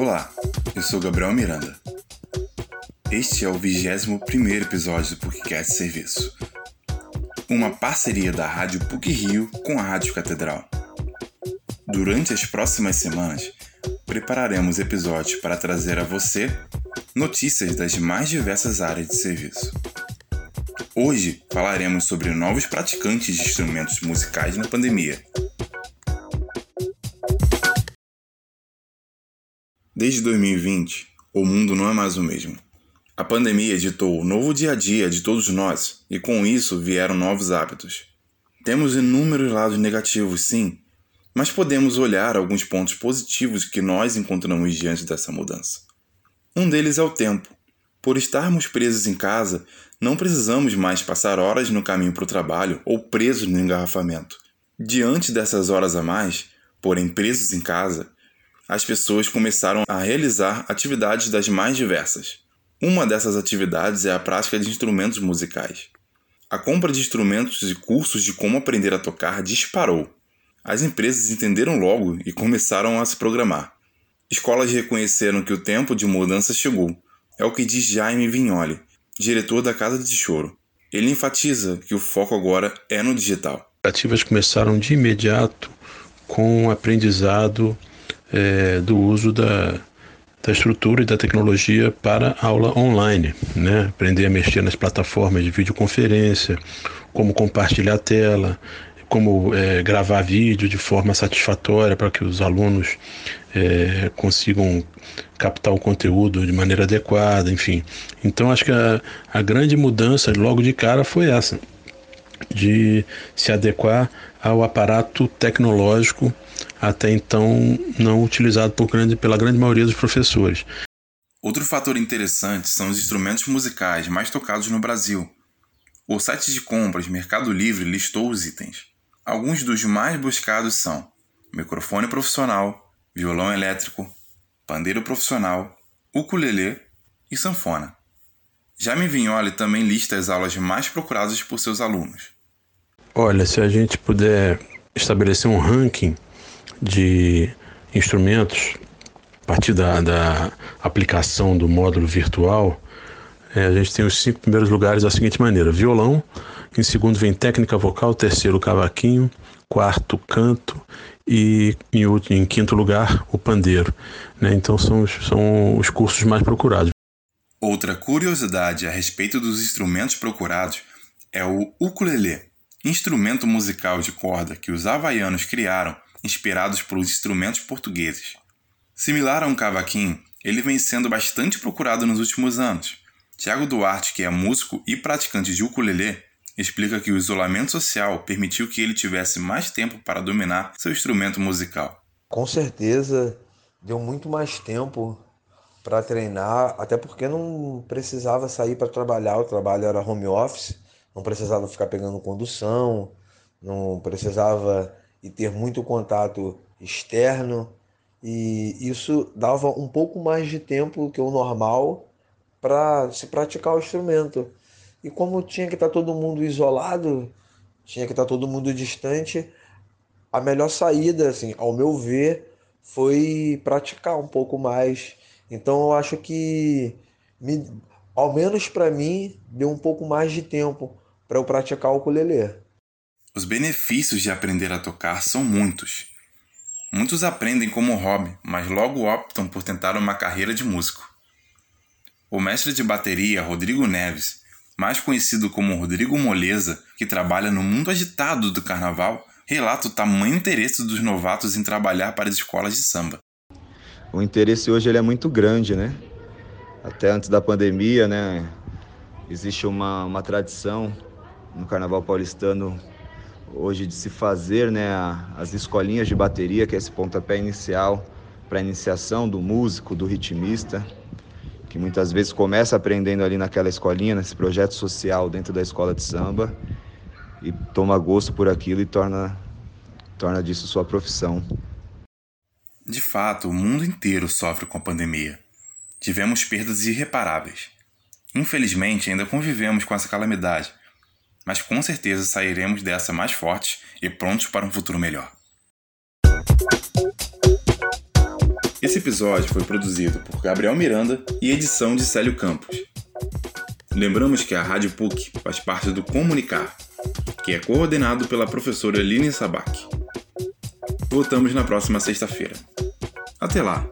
Olá, eu sou Gabriel Miranda. Este é o 21 episódio do PUCcast Serviço, uma parceria da Rádio PUC Rio com a Rádio Catedral. Durante as próximas semanas, prepararemos episódios para trazer a você notícias das mais diversas áreas de serviço. Hoje falaremos sobre novos praticantes de instrumentos musicais na pandemia. Desde 2020, o mundo não é mais o mesmo. A pandemia ditou o novo dia a dia de todos nós e com isso vieram novos hábitos. Temos inúmeros lados negativos, sim, mas podemos olhar alguns pontos positivos que nós encontramos diante dessa mudança. Um deles é o tempo. Por estarmos presos em casa, não precisamos mais passar horas no caminho para o trabalho ou presos no engarrafamento. Diante dessas horas a mais, porém presos em casa, as pessoas começaram a realizar atividades das mais diversas. Uma dessas atividades é a prática de instrumentos musicais. A compra de instrumentos e cursos de como aprender a tocar disparou. As empresas entenderam logo e começaram a se programar. Escolas reconheceram que o tempo de mudança chegou. É o que diz Jaime Vignoli, diretor da Casa de Choro. Ele enfatiza que o foco agora é no digital. As ativas começaram de imediato com o aprendizado é, do uso da, da estrutura e da tecnologia para aula online, né? Aprender a mexer nas plataformas de videoconferência, como compartilhar a tela, como é, gravar vídeo de forma satisfatória para que os alunos é, consigam captar o conteúdo de maneira adequada, enfim. Então acho que a, a grande mudança logo de cara foi essa, de se adequar ao aparato tecnológico até então não utilizado por grande, pela grande maioria dos professores. Outro fator interessante são os instrumentos musicais mais tocados no Brasil. O site de compras Mercado Livre listou os itens. Alguns dos mais buscados são microfone profissional, violão elétrico, pandeiro profissional, ukulele e sanfona. Jaime Vignoli também lista as aulas mais procuradas por seus alunos. Olha, se a gente puder estabelecer um ranking de instrumentos a partir da, da aplicação do módulo virtual, é, a gente tem os cinco primeiros lugares da seguinte maneira: violão, em segundo vem técnica vocal, terceiro cavaquinho, quarto canto e em, último, em quinto lugar o pandeiro. Né? Então são, são os cursos mais procurados. Outra curiosidade a respeito dos instrumentos procurados é o ukulele, instrumento musical de corda que os havaianos criaram, inspirados pelos instrumentos portugueses. Similar a um cavaquinho, ele vem sendo bastante procurado nos últimos anos. Tiago Duarte, que é músico e praticante de ukulele, explica que o isolamento social permitiu que ele tivesse mais tempo para dominar seu instrumento musical. Com certeza, deu muito mais tempo para treinar, até porque não precisava sair para trabalhar, o trabalho era home office, não precisava ficar pegando condução, não precisava e ter muito contato externo, e isso dava um pouco mais de tempo que o normal para se praticar o instrumento. E como tinha que estar tá todo mundo isolado, tinha que estar tá todo mundo distante, a melhor saída, assim, ao meu ver, foi praticar um pouco mais. Então eu acho que, me, ao menos para mim, deu um pouco mais de tempo para eu praticar o ukulele. Os benefícios de aprender a tocar são muitos. Muitos aprendem como hobby, mas logo optam por tentar uma carreira de músico. O mestre de bateria Rodrigo Neves, mais conhecido como Rodrigo Moleza, que trabalha no mundo agitado do carnaval, relata o tamanho interesse dos novatos em trabalhar para as escolas de samba. O interesse hoje ele é muito grande, né? Até antes da pandemia, né? Existe uma, uma tradição no carnaval paulistano hoje de se fazer né, as escolinhas de bateria, que é esse pontapé inicial para a iniciação do músico, do ritmista que muitas vezes começa aprendendo ali naquela escolinha, nesse projeto social dentro da escola de samba e toma gosto por aquilo e torna, torna disso sua profissão. De fato, o mundo inteiro sofre com a pandemia. Tivemos perdas irreparáveis. Infelizmente, ainda convivemos com essa calamidade, mas com certeza sairemos dessa mais fortes e prontos para um futuro melhor. Esse episódio foi produzido por Gabriel Miranda e edição de Célio Campos. Lembramos que a Rádio PUC faz parte do Comunicar, que é coordenado pela professora Eline Sabac. Voltamos na próxima sexta-feira. Até lá!